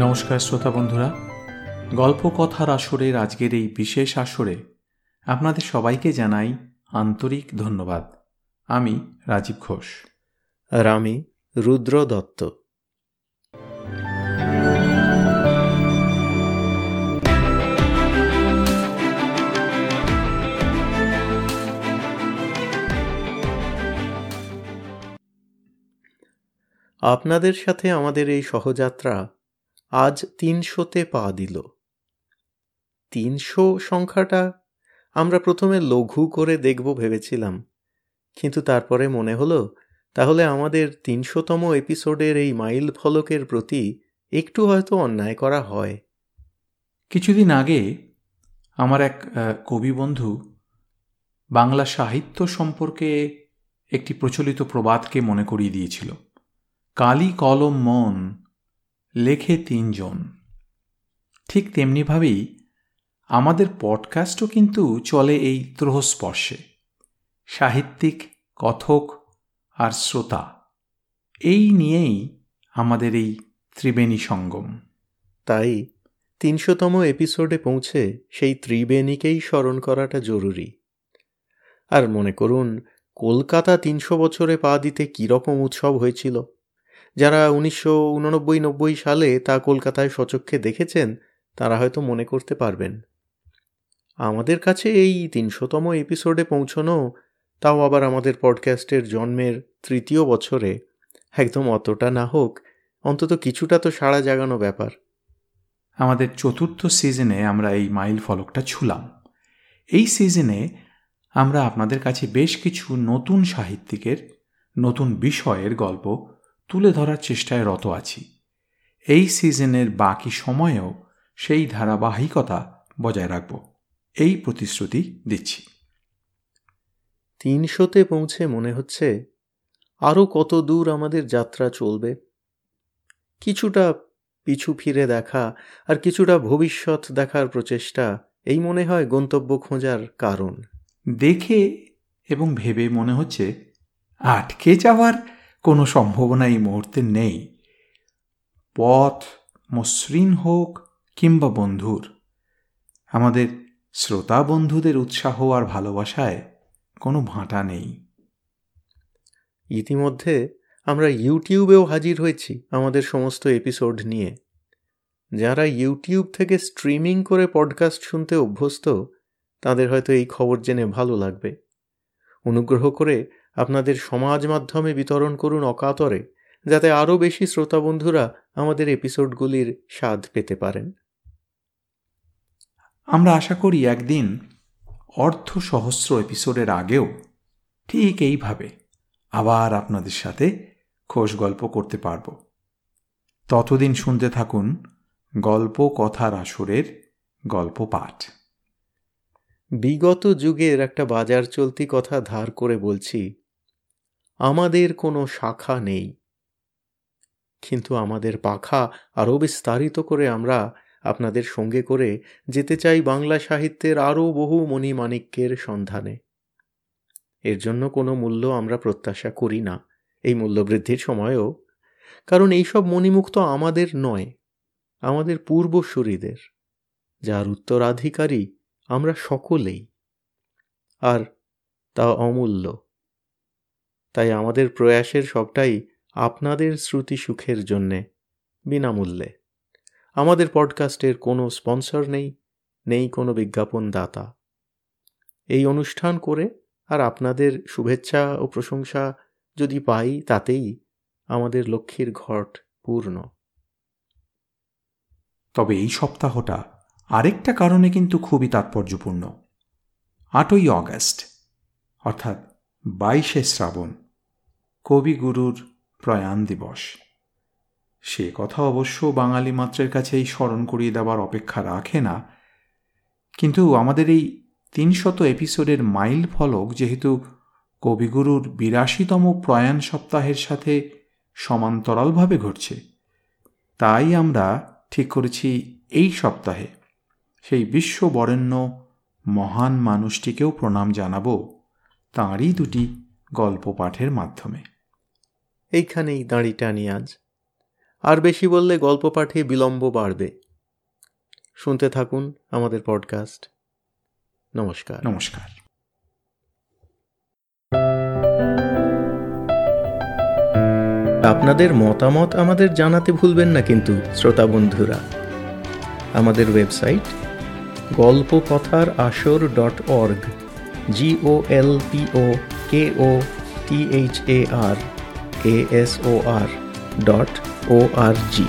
নমস্কার শ্রোতা বন্ধুরা। গল্প কথার আসরের আজকের এই বিশেষ আসরে আপনাদের সবাইকে জানাই আন্তরিক ধন্যবাদ। আমি রাজীব ঘোষ। আর আমি রুদ্র দত্ত। আপনাদের সাথে আমাদের এই সহযাত্রা আজ তিনশোতে পা দিল। তিনশো সংখ্যাটা আমরা প্রথমে লঘু করে দেখব ভেবেছিলাম, কিন্তু তারপরে মনে হলো, তাহলে আমাদের তিনশোতম এপিসোডের এই মাইল ফলকের প্রতি একটু হয়তো অন্যায় করা হয়। কিছুদিন আগে আমার এক কবি বন্ধু বাংলা সাহিত্য সম্পর্কে একটি প্রচলিত প্রবাদকে মনে করিয়ে দিয়েছিল। কালি কলম মন লেখে তিনজন। ঠিক তেমনিভাবেই আমাদের পডকাস্টও কিন্তু চলে এই ত্রহস্পর্শে। সাহিত্যিক, কথক আর শ্রোতা। এই নিয়েই আমাদের এই ত্রিবেণী সঙ্গম। তাই তিনশোতম এপিসোডে পৌঁছে সেই ত্রিবেণীকেই স্মরণ করাটা জরুরি। আর মনে করুন, কলকাতা তিনশো বছরে পা দিতে কীরকম উৎসব হয়েছিল। যারা উনিশশো উননব্বই নব্বই সালে তা কলকাতায় সচক্ষে দেখেছেন, তারা হয়তো মনে করতে পারবেন। আমাদের কাছে এই তিনশোতম এপিসোডে পৌঁছনো, তাও আবার আমাদের পডকাস্টের জন্মের তৃতীয় বছরে। একদম অতটা না হোক, অন্তত কিছুটা তো সাড়া জাগানো ব্যাপার। আমাদের চতুর্থ সিজনে আমরা এই মাইল ফলকটা ছুলাম। এই সিজনে আমরা আপনাদের কাছে বেশ কিছু নতুন সাহিত্যিকের, নতুন বিষয়ের গল্প তুলে ধরার চেষ্টায় রত আছি। এই সিজনের বাকি সময়েও সেই ধারাবাহিকতা বজায় রাখব। এই প্রতিশ্রুতি দিচ্ছি। তিনশোতে পৌঁছে মনে হচ্ছে আরও কত দূর আমাদের যাত্রা চলবে। কিছুটা পিছু ফিরে দেখা আর কিছুটা ভবিষ্যৎ দেখার প্রচেষ্টা এই মনে হয় গন্তব্য খোঁজার কারণ। দেখে এবং ভেবে মনে হচ্ছে আটকে যাওয়ার কোনো সম্ভাবনা এই মুহূর্তে নেই। পথ মসৃণ হোক কিংবা বন্ধুর, আমাদের শ্রোতা বন্ধুদের উৎসাহ আর ভালোবাসায় কোনো ভাঁটা নেই। ইতিমধ্যে আমরা ইউটিউবেও হাজির হয়েছি আমাদের সমস্ত এপিসোড নিয়ে। যারা ইউটিউব থেকে স্ট্রিমিং করে পডকাস্ট শুনতে অভ্যস্ত, তাদের হয়তো এই খবর জেনে ভালো লাগবে। অনুগ্রহ করে আপনাদের সমাজ মাধ্যমে বিতরণ করুন অকাতরে, যাতে আরও বেশি শ্রোতা বন্ধুরা আমাদের এপিসোডগুলির স্বাদ পেতে পারেন। আমরা আশা করি একদিন অর্ধ সহস্র এপিসোডের আগেও ঠিক এইভাবে আবার আপনাদের সাথে খোশ গল্প করতে পারব। ততদিন শুনতে থাকুন গল্প কথার আসরের গল্প পাঠ। বিগত যুগের একটা বাজার চলতি কথা ধার করে বলছি, আমাদের কোনো শাখা নেই। কিন্তু আমাদের পাখা আরও বিস্তারিত করে আমরা আপনাদের সঙ্গে করে যেতে চাই বাংলা সাহিত্যের আরও বহু মণিমাণিক্যের সন্ধানে। এর জন্য কোনো মূল্য আমরা প্রত্যাশা করি না, এই মূল্যবৃদ্ধির সময়েও। কারণ এইসব মণিমুক্ত আমাদের নয়, আমাদের পূর্বসূরিদের, যার উত্তরাধিকারী আমরা সকলেই। আর তা অমূল্য। তাই আমাদের প্রয়াসের সবটাই আপনাদের শ্রুতি সুখের জন্যে, বিনামূল্যে। আমাদের পডকাস্টের কোনো স্পন্সর নেই নেই কোনো বিজ্ঞাপন দাতা। এই অনুষ্ঠান করে আর আপনাদের শুভেচ্ছা ও প্রশংসা যদি পাই, তাতেই আমাদের লক্ষ্মীর ঘট পূর্ণ। তবে এই সপ্তাহটা আরেকটা কারণে কিন্তু খুবই তাৎপর্যপূর্ণ। আটই অগাস্ট, অর্থাৎ বাইশে শ্রাবণ, কবিগুরুর প্রয়াণ দিবস। সে কথা অবশ্য বাঙালি মাত্রের কাছেই স্মরণ করিয়ে দেওয়ার অপেক্ষা রাখে না। কিন্তু আমাদের এই তিনশত এপিসোডের মাইল ফলক যেহেতু কবিগুরুর বিরাশিতম প্রয়াণ সপ্তাহের সাথে সমান্তরালভাবে ঘটছে, তাই আমরা ঠিক করেছি এই সপ্তাহে। সেই বিশ্ব বরেণ্য মহান মানুষটিকেও প্রণাম জানাব তাঁরই দুটি গল্প পাঠের মাধ্যমে। এইখানেই দাঁড়ি টানি আজ। আর বেশি বললে গল্প পাঠে বিলম্ব বাড়বে। শুনতে থাকুন আমাদের পডকাস্ট নমস্কার। নমস্কার। আপনাদের মতামত আমাদের জানাতে ভুলবেন না কিন্তু শ্রোতা বন্ধুরা। আমাদের ওয়েবসাইট গল্প কথার আসর dot org G O L P O K O T H A R A S O R dot O R G